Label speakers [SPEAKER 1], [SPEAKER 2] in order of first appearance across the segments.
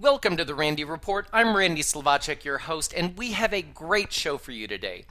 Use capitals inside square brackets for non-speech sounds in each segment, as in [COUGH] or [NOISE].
[SPEAKER 1] Welcome to the Randy Report. I'm Randy Slovacek, your host, and we have a great show for you today.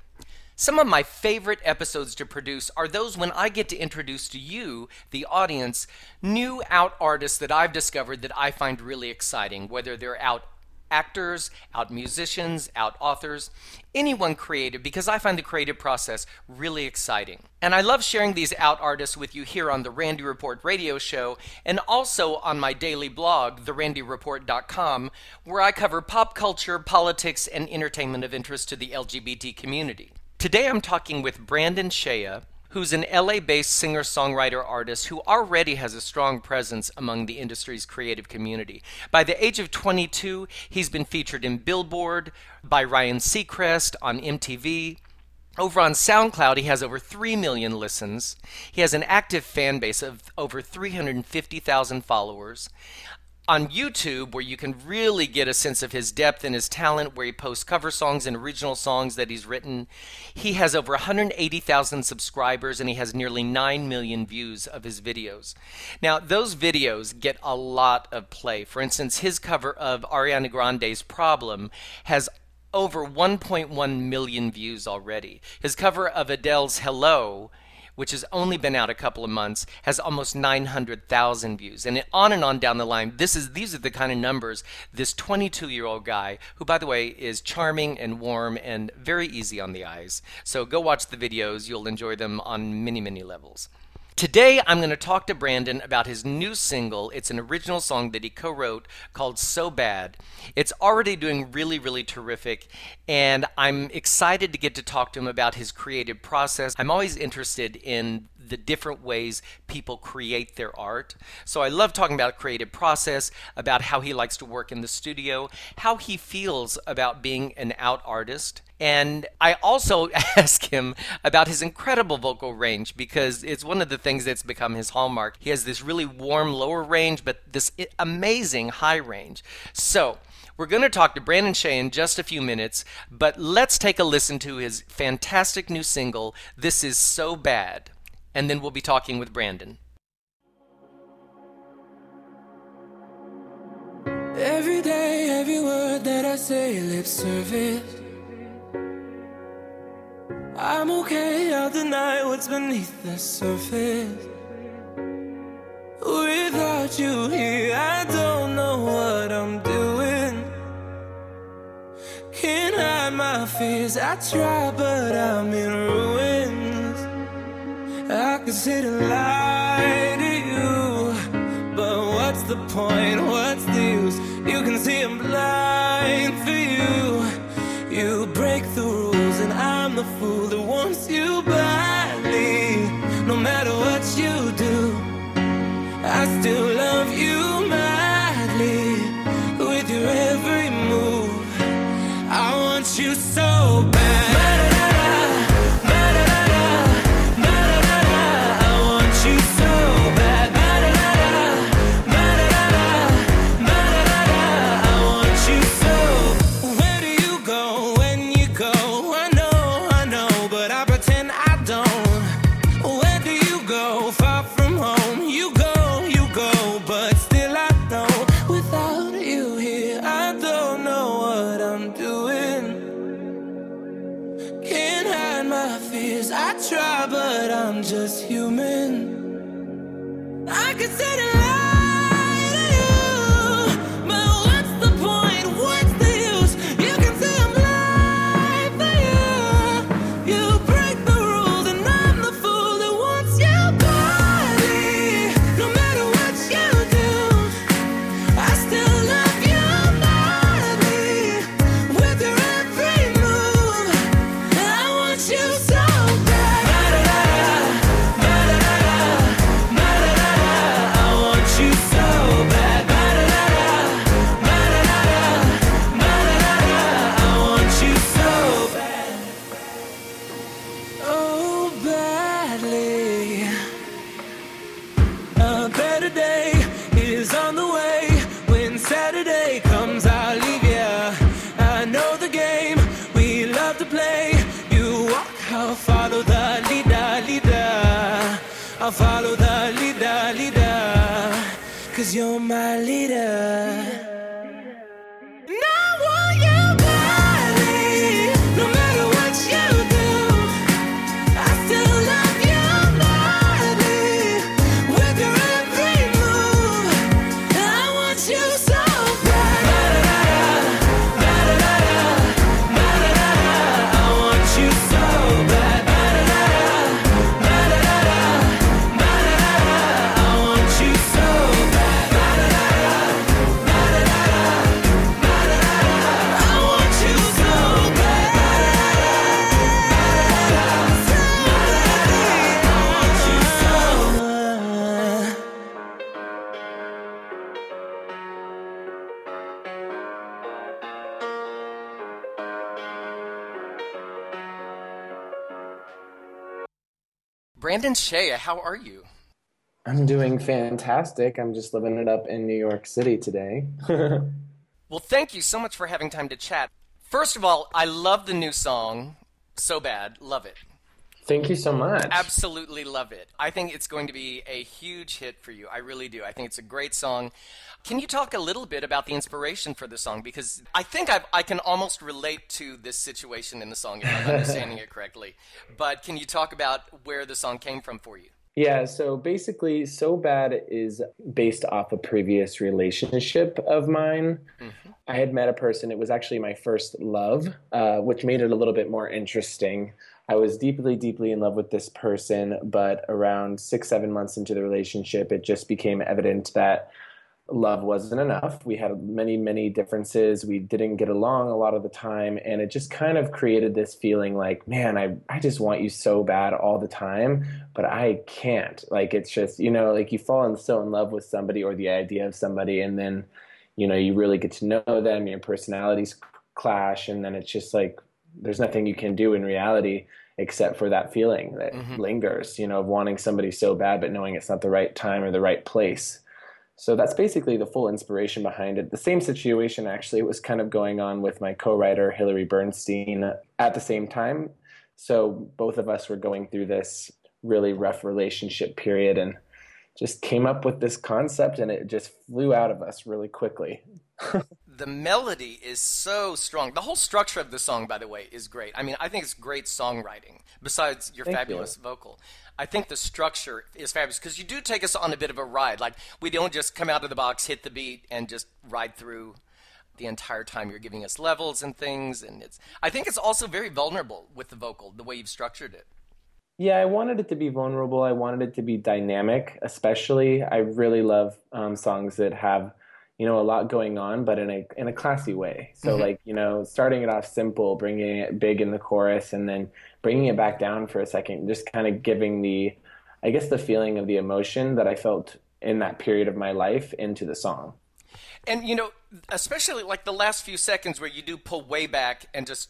[SPEAKER 1] Some of my favorite episodes to produce are those when I get to introduce to you, the audience, new out artists that I've discovered that I find really exciting, whether they're out actors, out musicians, out authors, anyone creative, because I find the creative process really exciting. And I love sharing these out artists with you here on the Randy Report radio show and also on my daily blog, therandyreport.com, where I cover pop culture, politics, and entertainment of interest to the LGBT community. Today I'm talking with Brandon Skeie who's an LA based singer songwriter artist who already has a strong presence among the industry's creative community. By the age of 22, he's been featured in Billboard, by Ryan Seacrest, on MTV. Over on SoundCloud, he has over 3 million listens. He has an active fan base of over 350,000 followers on YouTube, where you can really get a sense of his depth and his talent, where he posts cover songs and original songs that he's written. He has over 180,000 subscribers and he has nearly 9 million views of his videos. Now, those videos get a lot of play. For instance, his cover of Ariana Grande's Problem has over 1.1 million views already. His cover of Adele's Hello which has only been out a couple of months, has almost 900,000 views. And on and on down the line, this is these are the kind of numbers this 22-year-old guy, who by the way is charming and warm and very easy on the eyes. So go watch the videos, you'll enjoy them on many many levels. Today, I'm going to talk to Brandon about his new single. It's an original song that he co wrote called So Bad. It's already doing really, really terrific, and I'm excited to get to talk to him about his creative process. I'm always interested in the different ways people create their art. So I love talking about creative process, about how he likes to work in the studio, how he feels about being an out artist, and I also [LAUGHS] ask him about his incredible vocal range because it's one of the things that's become his hallmark. He has this really warm lower range, but this amazing high range. So, we're going to talk to Brandon Skeie in just a few minutes, but let's take a listen to his fantastic new single, This Is So Bad, and then we'll be talking with Brandon.
[SPEAKER 2] Every day, every word that I say, lip service. I'm okay, I'll deny what's beneath the surface. Without you here, I don't know what I'm doing. Can't hide my fears, I try, but I'm in ruins. I could sit and lie to you, but what's the point? What's the use? You can
[SPEAKER 1] Brandon Skeie, how are you?
[SPEAKER 3] I'm doing fantastic. I'm just living it up in New York City today. [LAUGHS]
[SPEAKER 1] well, thank you so much for having time to chat. First of all, I love the new song. So bad. Love it.
[SPEAKER 3] Thank you so much.
[SPEAKER 1] Absolutely love it. I think it's going to be a huge hit for you. I really do. I think it's a great song. Can you talk a little bit about the inspiration for the song? Because I think I've, i can almost relate to this situation in the song if I'm [LAUGHS] understanding it correctly. But can you talk about where the song came from for you?
[SPEAKER 3] Yeah, so basically, So Bad is based off a previous relationship of mine. Mm-hmm. I had met a person, it was actually my first love, uh, which made it a little bit more interesting. I was deeply, deeply in love with this person, but around six, seven months into the relationship, it just became evident that love wasn't enough. We had many, many differences. We didn't get along a lot of the time. And it just kind of created this feeling like, man, I, I just want you so bad all the time, but I can't. Like, it's just, you know, like you fall in, so in love with somebody or the idea of somebody, and then, you know, you really get to know them, your personalities clash, and then it's just like, there's nothing you can do in reality except for that feeling that mm-hmm. lingers, you know, of wanting somebody so bad, but knowing it's not the right time or the right place. So that's basically the full inspiration behind it. The same situation actually was kind of going on with my co writer, Hillary Bernstein, at the same time. So both of us were going through this really rough relationship period and just came up with this concept and it just flew out of us really quickly. [LAUGHS]
[SPEAKER 1] the melody is so strong. The whole structure of the song, by the way, is great. I mean, I think it's great songwriting, besides your Thank fabulous you. vocal. I think the structure is fabulous because you do take us on a bit of a ride. Like, we don't just come out of the box, hit the beat, and just ride through the entire time you're giving us levels and things and it's i think it's also very vulnerable with the vocal the way you've structured it
[SPEAKER 3] yeah, I wanted it to be vulnerable. I wanted it to be dynamic, especially. I really love um, songs that have, you know, a lot going on, but in a in a classy way. So, mm-hmm. like, you know, starting it off simple, bringing it big in the chorus, and then bringing it back down for a second, just kind of giving the, I guess, the feeling of the emotion that I felt in that period of my life into the song.
[SPEAKER 1] And you know, especially like the last few seconds where you do pull way back and just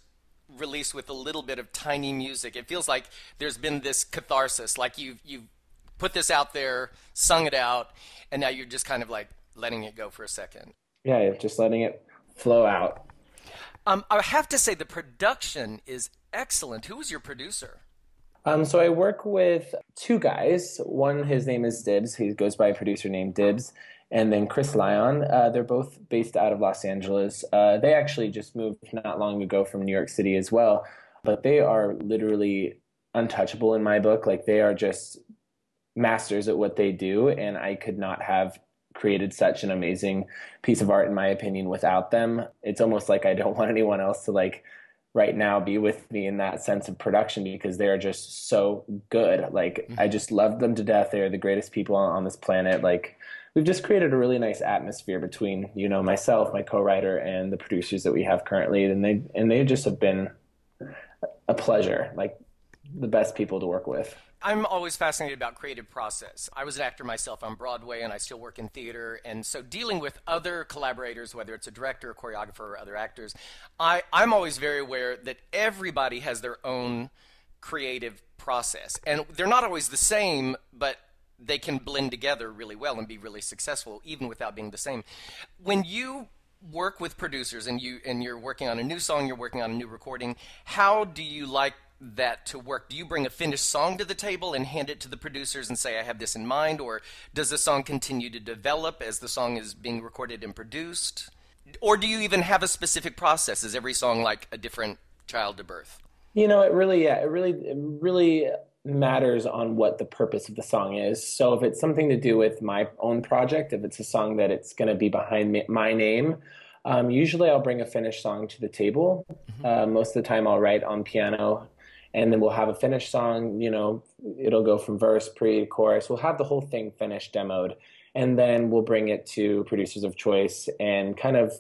[SPEAKER 1] released with a little bit of tiny music. It feels like there's been this catharsis, like you've you've put this out there, sung it out, and now you're just kind of like letting it go for a second.
[SPEAKER 3] Yeah, just letting it flow out.
[SPEAKER 1] Um, I have to say the production is excellent. Who was your producer?
[SPEAKER 3] Um, so I work with two guys. One, his name is Dibs. He goes by a producer named Dibs, and then Chris Lyon. Uh, they're both based out of Los Angeles. Uh, they actually just moved not long ago from New York City as well, but they are literally untouchable in my book. Like they are just masters at what they do, and I could not have created such an amazing piece of art in my opinion without them. It's almost like I don't [LAUGHS] want anyone else to like right now be with me in that sense of production because they're just so good. Like mm-hmm. I just love them to death. They're the greatest people on, on this planet. Like we've just created a really nice atmosphere between you know myself, my co-writer, and the producers that we have currently, and they and they just have been a pleasure, like the best people to work with.
[SPEAKER 1] I'm always fascinated about creative process. I was an actor myself on Broadway, and I still work in theater, and so dealing with other collaborators, whether it's a director, a choreographer, or other actors, I, I'm always very aware that everybody has their own creative process, and they're not always the same, but they can blend together really well and be really successful even without being the same. When you work with producers and you and you're working on a new song, you're working on a new recording, how do you like that to work? Do you bring a finished song to the table and hand it to the producers and say I have this in mind or does the song continue to develop as the song is being recorded and produced? Or do you even have a specific process? Is every song like a different child to birth?
[SPEAKER 3] You know, it really, yeah, it really, it really matters on what the purpose of the song is. So if it's something to do with my own project, if it's a song that it's going to be behind me, my name, um, usually I'll bring a finished song to the table. Mm-hmm. Uh, most of the time I'll write on piano and then we'll have a finished song, you know, it'll go from verse, pre, chorus. We'll have the whole thing finished, demoed. And then we'll bring it to producers of choice and kind of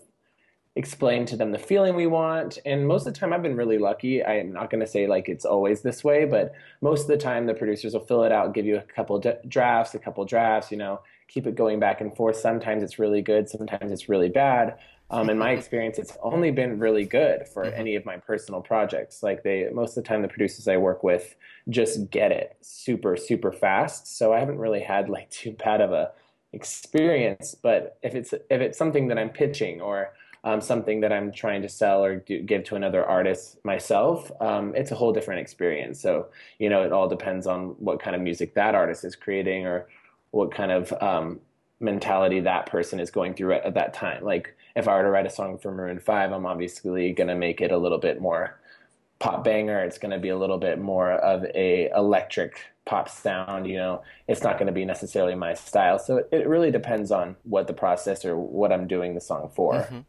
[SPEAKER 3] explain to them the feeling we want. And most of the time, I've been really lucky. I'm not going to say like it's always this way, but most of the time, the producers will fill it out, give you a couple drafts, a couple drafts, you know, keep it going back and forth. Sometimes it's really good, sometimes it's really bad. Um, in my experience, it's only been really good for mm-hmm. any of my personal projects. Like they, most of the time, the producers I work with just get it super, super fast. So I haven't really had like [LAUGHS] too bad of a experience. But if it's if it's something that I'm pitching or um, something that I'm trying to sell or do, give to another artist myself, um, it's a whole different experience. So you know, it all depends on what kind of music that artist is creating or what kind of um, mentality that person is going through at, at, that time. Like if I were to write a song for Maroon Five, I'm obviously going to make it a little bit more pop banger. It's going to be a little bit more of a electric pop sound. You know, it's not going to be necessarily my style. So it, it, really depends on what the process or what I'm doing the song for. Mm-hmm.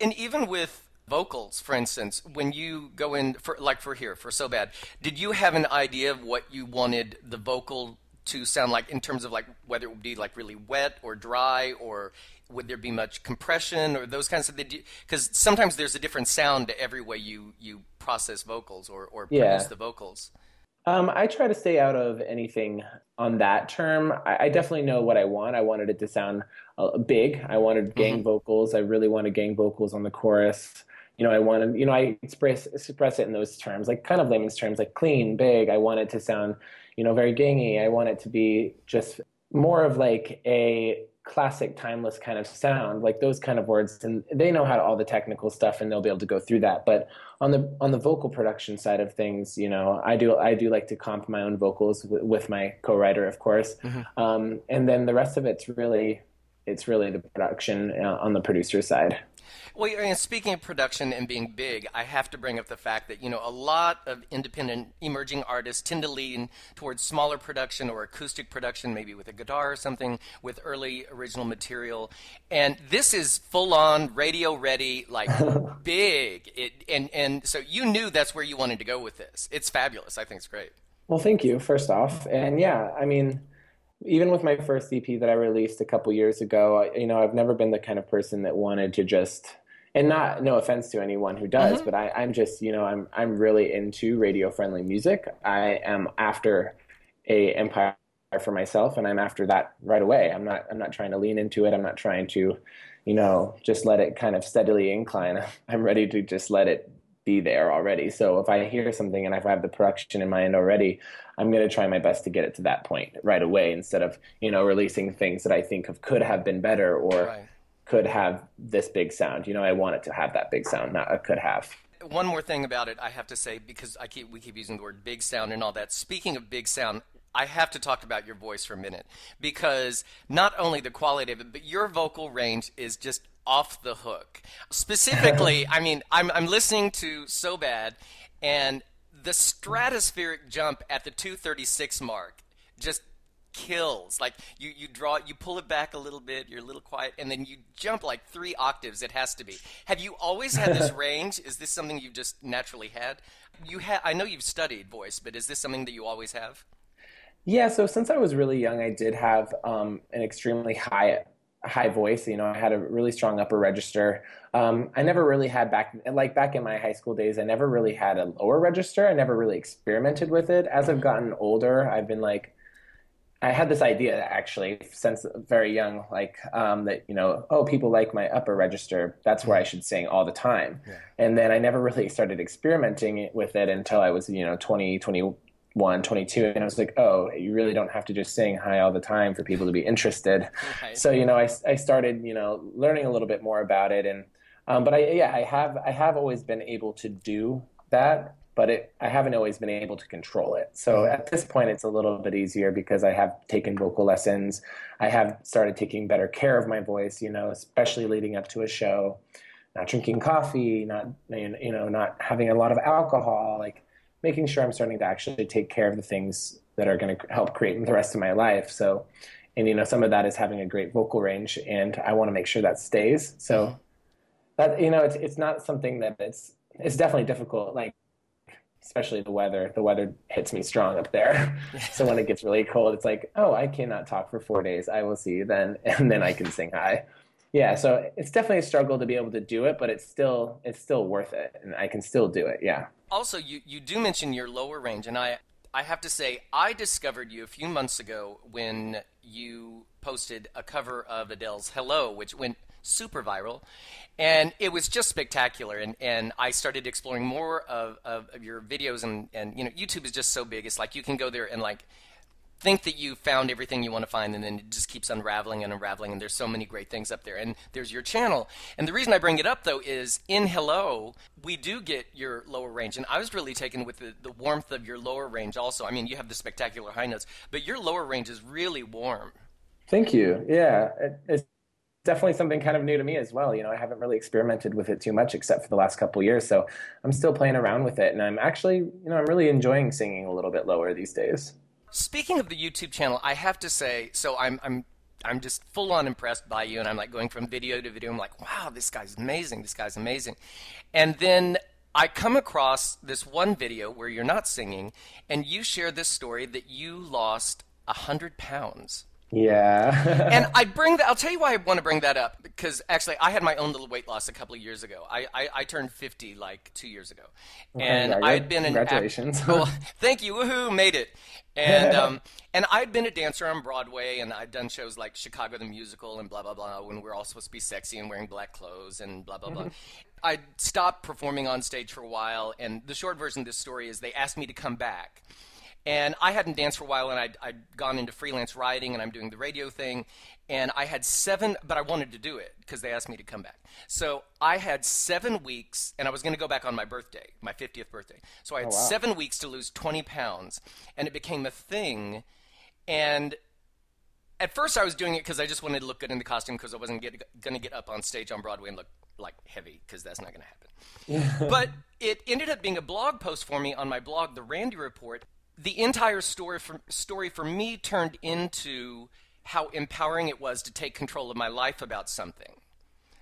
[SPEAKER 1] And even with vocals, for instance, when you go in for like for here for so bad, did you have an idea of what you wanted the vocal to sound like in terms of like whether it would be like really wet or dry or would there be much compression or those kinds of things because sometimes there's a different sound to every way you you process vocals or, or yeah. produce the vocals
[SPEAKER 3] um, I try to stay out of anything on that term. I, I, definitely know what I want. I wanted it to sound uh, big. I wanted gang mm-hmm. vocals. I really wanted gang vocals on the chorus. You know, I want to, you know, I express express it in those terms, like kind of layman's terms, like clean, big. I want it to sound you know, very gangy. I want it to be just more of like a classic timeless kind of sound like those kind of words and they know how to all the technical stuff and they'll be able to go through that but on the on the vocal production side of things you know i do i do like to comp my own vocals w- with my co-writer of course mm-hmm. um, and then the rest of it's really it's really the production uh, on the producer side
[SPEAKER 1] well, and speaking of production and being big, I have to bring up the fact that you know a lot of independent emerging artists tend to lean towards smaller production or acoustic production, maybe with a guitar or something, with early original material. And this is full on radio ready, like [LAUGHS] big. It and and so you knew that's where you wanted to go with this. It's fabulous. I think it's great.
[SPEAKER 3] Well, thank you. First off, and yeah, I mean even with my first EP that I released a couple years ago, you know, I've never been the kind of person that wanted to just and not no offense to anyone who does, mm-hmm. but I, I'm just you know I'm I'm really into radio friendly music. I am after a empire for myself, and I'm after that right away. I'm not I'm not trying to lean into it. I'm not trying to, you know, just let it kind of steadily incline. [LAUGHS] I'm ready to just let it be there already. So if I hear something and if I have the production in mind already, I'm going to try my best to get it to that point right away instead of, you know, releasing things that I think of could have been better or right could have this big sound. You know, I want it to have that big sound, not a could have.
[SPEAKER 1] One more thing about it, I have to say, because I keep we keep using the word big sound and all that. Speaking of big sound, I have to talk about your voice for a minute because not only the quality of it, but your vocal range is just off the hook. Specifically, [LAUGHS] I mean, I'm I'm listening to So Bad, and the stratospheric jump at the 236 mark just kills. Like you, you draw, you pull it back a little bit, you're a little quiet, and then you jump like three octaves. It has to be. Have you always had this [LAUGHS] range? Is this something you've just naturally had? You have. I know you've studied voice, but is this something that you always have?
[SPEAKER 3] Yeah. So since I was really young, I did have um, an extremely high high voice. You know, I had a really strong upper register. Um, I never really had back like back in my high school days. I never really had a lower register. I never really experimented with it. As I've gotten older, I've been like, I had this idea actually since very young, like um, that you know, oh, people like my upper register. That's where I should sing all the time. Yeah. And then I never really started experimenting with it until I was you know 20, 21, 22, and I was like, oh, you really don't have to just sing high all the time for people to be interested. Right. So you know, I I started you know learning a little bit more about it, and um, but I yeah I have I have always been able to do that but it, I haven't always been able to control it. So at this point, it's a little bit easier because I have taken vocal lessons. I have started taking better care of my voice, you know, especially leading up to a show, not drinking coffee, not, you know, not having a lot of alcohol, like making sure I'm starting to actually take care of the things that are going to help create the rest of my life. So, and, you know, some of that is having a great vocal range and I want to make sure that stays. So mm-hmm. that, you know, it's, it's not something that it's, it's definitely difficult. Like, especially the weather. The weather hits me strong up there. [LAUGHS] so when it gets really cold, it's like, oh, I cannot talk for four days. I will see you then, [LAUGHS] and then I can sing high. Yeah, so it's definitely a struggle to be able to do it, but it's still it's still worth it, and I can still do it. Yeah.
[SPEAKER 1] Also, you you do mention your lower range, and I I have to say I discovered you a few months ago when you posted a cover of Adele's "Hello," which went super viral. And it was just spectacular. And, and I started exploring more of, of, of your videos. And, and, you know, YouTube is just so big. It's like you can go there and, like, think that you found everything you want to find and then it just keeps unraveling and unraveling and there's so many great things up there and there's your channel. And the reason i bring it up though is in hello we do get your lower range and i was really taken with the, the warmth of your lower range also. I mean you have the spectacular high notes but your lower range is really warm.
[SPEAKER 3] Thank you. Yeah it, it's definitely something kind of new to me as well. You know i haven't really experimented with it too much except for the last couple years so i'm still playing around with it and i'm actually you know i'm really enjoying singing a little bit lower these days
[SPEAKER 1] Speaking of the YouTube channel, I have to say, so I'm I'm I'm just full on impressed by you, and I'm like going from video to video. I'm like, wow, this guy's amazing. This guy's amazing. And then I come across this one video where you're not singing, and you share this story that you lost a hundred pounds.
[SPEAKER 3] Yeah.
[SPEAKER 1] and [LAUGHS] I bring that. I'll tell you why I want to bring that up because actually I had my own little weight loss a couple of years ago. I I, I turned fifty like two years ago, oh and I had been
[SPEAKER 3] congratulations.
[SPEAKER 1] an well, [LAUGHS] thank you, woohoo, made it. And [LAUGHS] um and I'd been a dancer on Broadway, and I'd done shows like Chicago the Musical and blah blah blah when we are all supposed to be sexy and wearing black clothes and blah blah blah. I stopped performing on stage for a while, and the short version of this story is they asked me to come back and I hadn't danced for a while, and I'd, I'd, gone into freelance writing, and I'm doing the radio thing. And I had seven, but I wanted to do it because they asked me to come back. So I had seven weeks, and I was going to go back on my birthday, my 50th birthday. So I had oh, wow. seven weeks to lose 20 pounds, and it became a thing. And at first, I was doing it because I just wanted to look good in the costume because I wasn't going to get up on stage on Broadway and look like heavy because that's not going to happen. but it ended up being a blog post for me on my blog, The Randy Report, the entire story for, story for me turned into how empowering it was to take control of my life about something.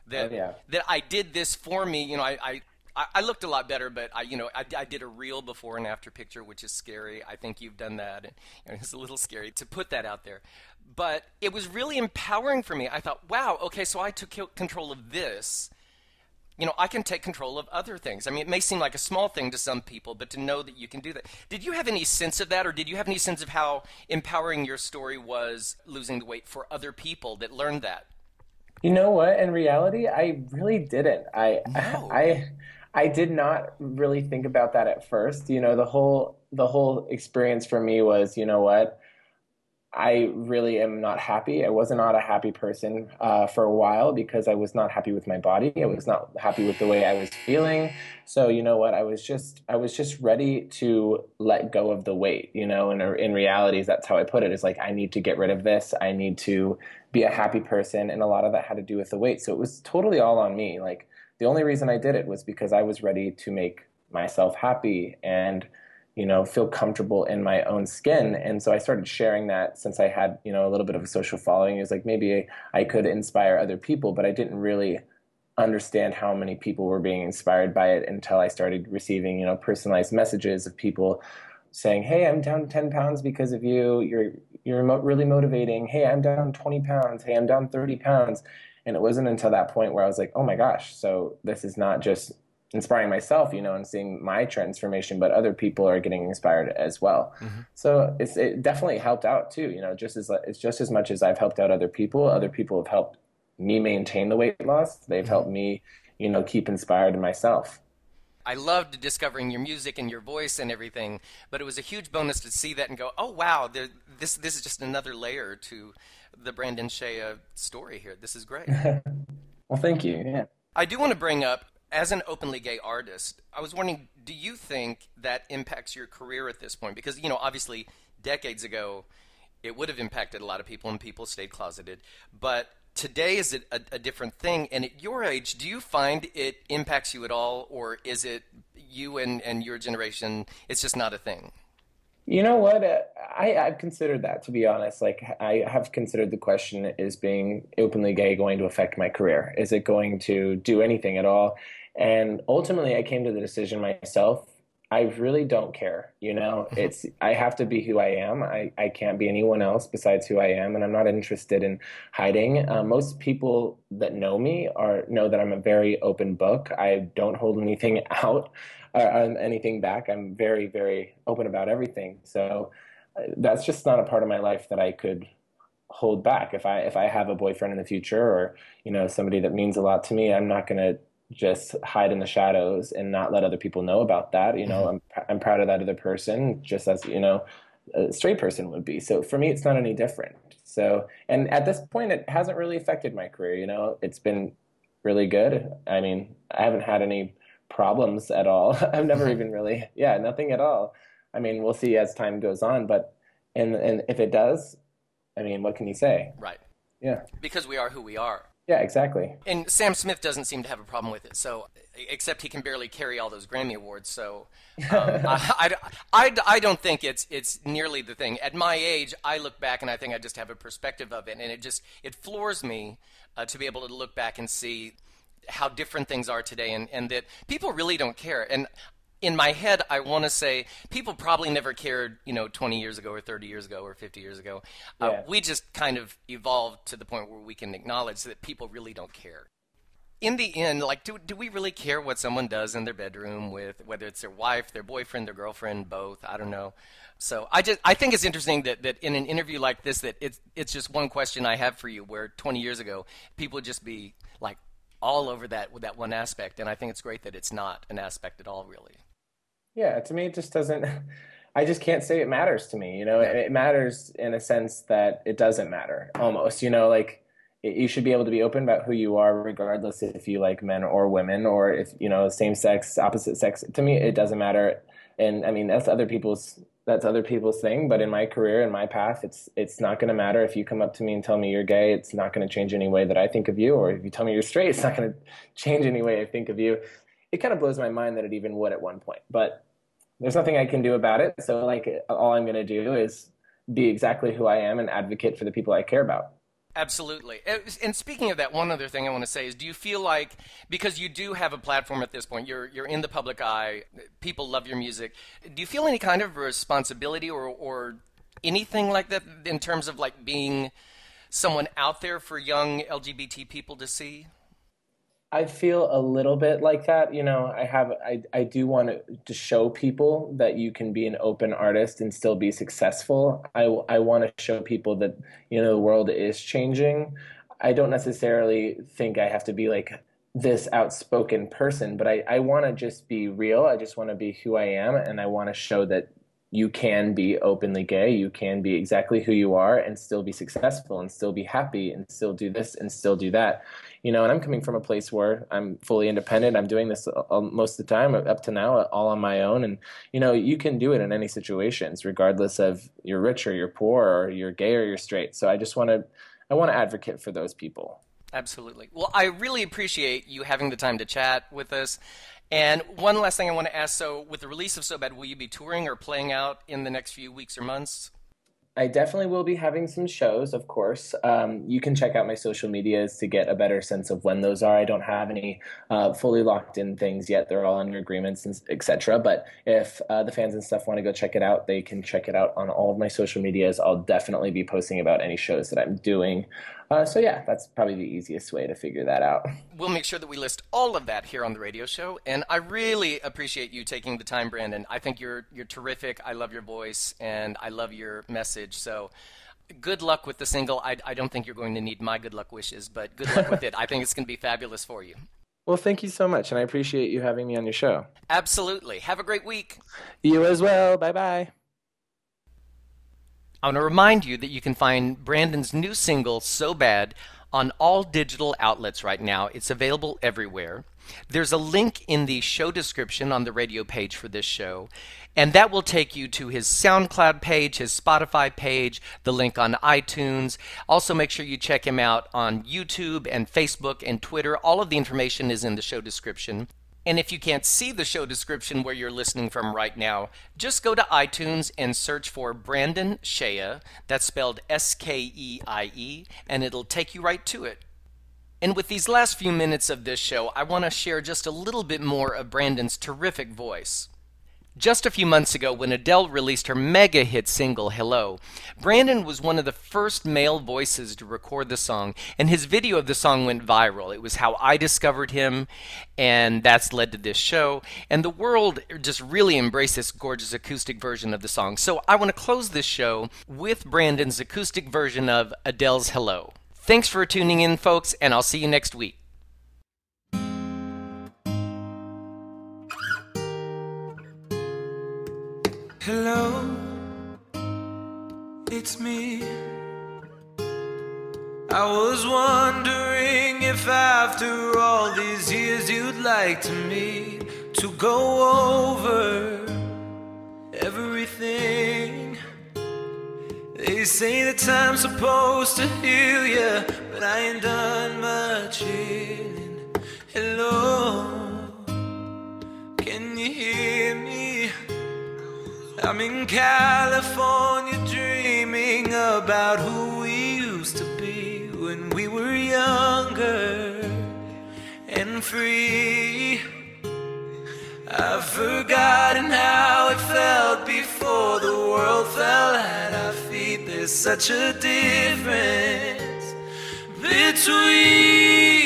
[SPEAKER 1] That,
[SPEAKER 3] oh, yeah.
[SPEAKER 1] that I did this for me. You know, I, I, I looked a lot better, but I, you know, I, I, did a real before and after picture, which is scary. I think you've done that. And, you know, [LAUGHS] it's a little scary to put that out there, but it was really empowering for me. I thought, wow, okay, so I took control of this you know, I can take control of other things. I mean, it may seem like a small thing to some people, but to know that you can do that. Did you have any sense of that, or did you have any sense of how empowering your story was losing the weight for other people that learned that?
[SPEAKER 3] You know what? In reality, I really didn't. I,
[SPEAKER 1] no. [LAUGHS]
[SPEAKER 3] I, I did not really think about that at first. You know, the whole the whole experience for me was, you know what? I really am not happy. I was not a happy person uh, for a while because I was not happy with my body. I was not happy with the way I was feeling. So you know what? I was just I was just ready to let go of the weight. You know, and in reality, that's how I put it. Is like I need to get rid of this. I need to be a happy person, and a lot of that had to do with the weight. So it was totally all on me. Like the only reason I did it was because I was ready to make myself happy and you know, feel comfortable in my own skin. And so I started sharing that since I had, you know, a little bit of a social following. It was like maybe I could inspire other people, but I didn't really understand how many people were being inspired by it until I started receiving, you know, personalized messages of people saying, "Hey, I'm down 10 pounds because of you. You're you're really motivating. Hey, I'm down 20 pounds. Hey, I'm down 30 pounds." And it wasn't until that point where I was like, "Oh my gosh, so this is not just inspiring myself, you know, and seeing my transformation, but other people are getting inspired as well. Mm-hmm. So it's it definitely helped out too. You know, just as it's just as much as I've helped out other people, other people have helped me maintain the weight loss. They've mm-hmm. helped me, you know, keep inspired in myself.
[SPEAKER 1] I loved discovering your music and your voice and everything, but it was a huge bonus to see that and go, "Oh wow, this this is just another layer to the Brandon Skeie story here. This is great." [LAUGHS]
[SPEAKER 3] well, thank you. Yeah.
[SPEAKER 1] I do want to bring up as an openly gay artist, I was wondering, do you think that impacts your career at this point? Because, you know, obviously, decades ago, it would have impacted a lot of people and people stayed closeted. But today is a, a, different thing. And at your age, do you find it impacts you at all? Or is it you and, and your generation, it's just not a thing?
[SPEAKER 3] You know what? Uh, I, I've considered that, to be honest. Like, I have considered the question is being openly gay going to affect my career? Is it going to do anything at all? And ultimately, I came to the decision myself. I really don't care. You know, mm-hmm. it's I have to be who I am. I, I can't be anyone else besides who I am, and I'm not interested in hiding. Uh, most people that know me are know that I'm a very open book. I don't hold anything [LAUGHS] out or uh, anything back. I'm very very open about everything. So uh, that's just not a part of my life that I could hold back. If I if I have a boyfriend in the future or you know somebody that means a lot to me, I'm not going to just hide in the shadows and not let other people know about that. You know, mm-hmm. I'm I'm proud of that other person, just as you know a straight person would be. So for me, it's not any different. So and at this point, it hasn't really affected my career. You know, it's been really good. I mean, I haven't had any problems at all. [LAUGHS] I've never even really, yeah, nothing at all. I mean, we'll see as time goes on, but and and if it does, I mean, what can you say?
[SPEAKER 1] Right.
[SPEAKER 3] Yeah.
[SPEAKER 1] Because we are who we are.
[SPEAKER 3] Yeah, exactly.
[SPEAKER 1] And Sam Smith doesn't seem to have a problem with it. So, except he can barely carry all those Grammy awards. So, um, [LAUGHS] I, I, I, I, don't think it's it's nearly the thing. At my age, I look back and I think I just have a perspective of it, and it just it floors me uh, to be able to look back and see how different things are today, and, and that people really don't care. And in my head, I want to say people probably never cared, you know, 20 years ago or 30 years ago or 50 years ago. Uh, we just kind of evolved to the point where we can acknowledge that people really don't care. In the end, like, do, do we really care what someone does in their bedroom with whether it's their wife, their boyfriend, their girlfriend, both? I don't know. So I just I think it's interesting that, that in an interview like this that it's it's just one question I have for you where 20 years ago people would just be like all over that that one aspect and I think it's great that it's not an aspect at all really.
[SPEAKER 3] Yeah, to me, it just doesn't. [LAUGHS] I just can't say it matters to me. You know, it, it matters in a sense that it doesn't matter almost. You know, like it, you should be able to be open about who you are, regardless if you like men or women, or if you know same sex, opposite sex. To me, it doesn't matter. And I mean, that's other people's that's other people's thing. But in my career, in my path, it's it's not going to matter if you come up to me and tell me you're gay. It's not going to change any way that I think of you, or if you tell me you're straight, it's not going [LAUGHS] to change any way I think of you it kind of blows my mind that it even would at one point. But there's nothing I can do about it. So like all I'm going to do is be exactly who I am and advocate for the people I care about.
[SPEAKER 1] Absolutely. And speaking of that, one other thing I want to say is do you feel like because you do have a platform at this point, you're you're in the public eye, people love your music. Do you feel any kind of responsibility or or anything like that in terms of like being someone out there for young LGBT people to see?
[SPEAKER 3] I feel a little bit like that. You know, I have, I, I do want to, show people that you can be an open artist and still be successful. I, I want to show people that, you know, the world is changing. I don't necessarily think I have to be like this outspoken person, but I, I want to just be real. I just want to be who I am. And I want to show that you can be openly gay. You can be exactly who you are and still be successful and still be happy and still do this and still do that you know, and I'm coming from a place where I'm fully independent. I'm doing this uh, uh, most of the time up to now, uh, all on my own. And, you know, you can do it in any situations, regardless of you're rich or you're poor or you're gay or you're straight. So I just want to, I want to advocate for those people.
[SPEAKER 1] Absolutely. Well, I really appreciate you having the time to chat with us. And one last thing I want to ask so, with the release of So Bad, will you be touring or playing out in the next few weeks or months?
[SPEAKER 3] I definitely will be having some shows, of course. Um, you can check out my social medias to get a better sense of when those are. I don't have any uh, fully locked in things yet; they're all under agreements and etc. But if uh, the fans and stuff want to go check it out, they can check it out on all of my social medias. I'll definitely be posting about any shows that I'm doing. Uh, so yeah, that's probably the easiest way to figure that out. [LAUGHS]
[SPEAKER 1] We'll make sure that we list all of that here on the radio show, and I really appreciate you taking the time, Brandon. I think you're you're terrific. I love your voice, and I love your message. So. Good luck with the single. I, I don't think you're going to need my good luck wishes, but good luck with it. I think it's going to be fabulous for you. [LAUGHS]
[SPEAKER 3] Well, thank you so much, and I appreciate you having me on your show.
[SPEAKER 1] Absolutely. Have a great week.
[SPEAKER 3] You as well. Bye bye.
[SPEAKER 1] I want to remind you that you can find Brandon's new single, So Bad, on all digital outlets right now. It's available everywhere. There's a link in the show description on the radio page for this show, and that will take you to his SoundCloud page, his Spotify page, the link on iTunes. Also, make sure you check him out on YouTube and Facebook and Twitter. All of the information is in the show description. And if you can't see the show description where you're listening from right now, just go to iTunes and search for Brandon Skeie, that's spelled S K E I E, and it'll take you right to it. And with these last few minutes of this show, I want to share just a little bit more of Brandon's terrific voice. Just a few months ago, when Adele released her mega hit single Hello, Brandon was one of the first male voices to record the song, and his video of the song went viral. It was how I discovered him, and that's led to this show. And the world just really embraced this gorgeous acoustic version of the song. So I want to close this show with Brandon's acoustic version of Adele's Hello. Thanks for tuning in, folks, and I'll see you next week.
[SPEAKER 2] It's me. I was wondering if after all these years you'd like to meet to go over everything. They say that time's supposed to heal ya, but I ain't done much healing. Hello, can you hear me? I'm in California dreaming about who we used to be when we were younger and free. I've forgotten how it felt before the world fell at our feet. There's such a difference between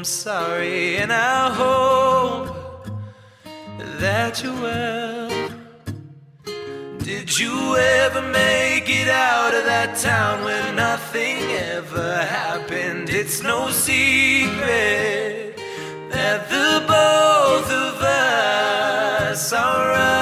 [SPEAKER 2] I'm sorry, and I hope that you're well. Did you ever make it out of that town where nothing ever happened? It's no secret that the both of us are. Right.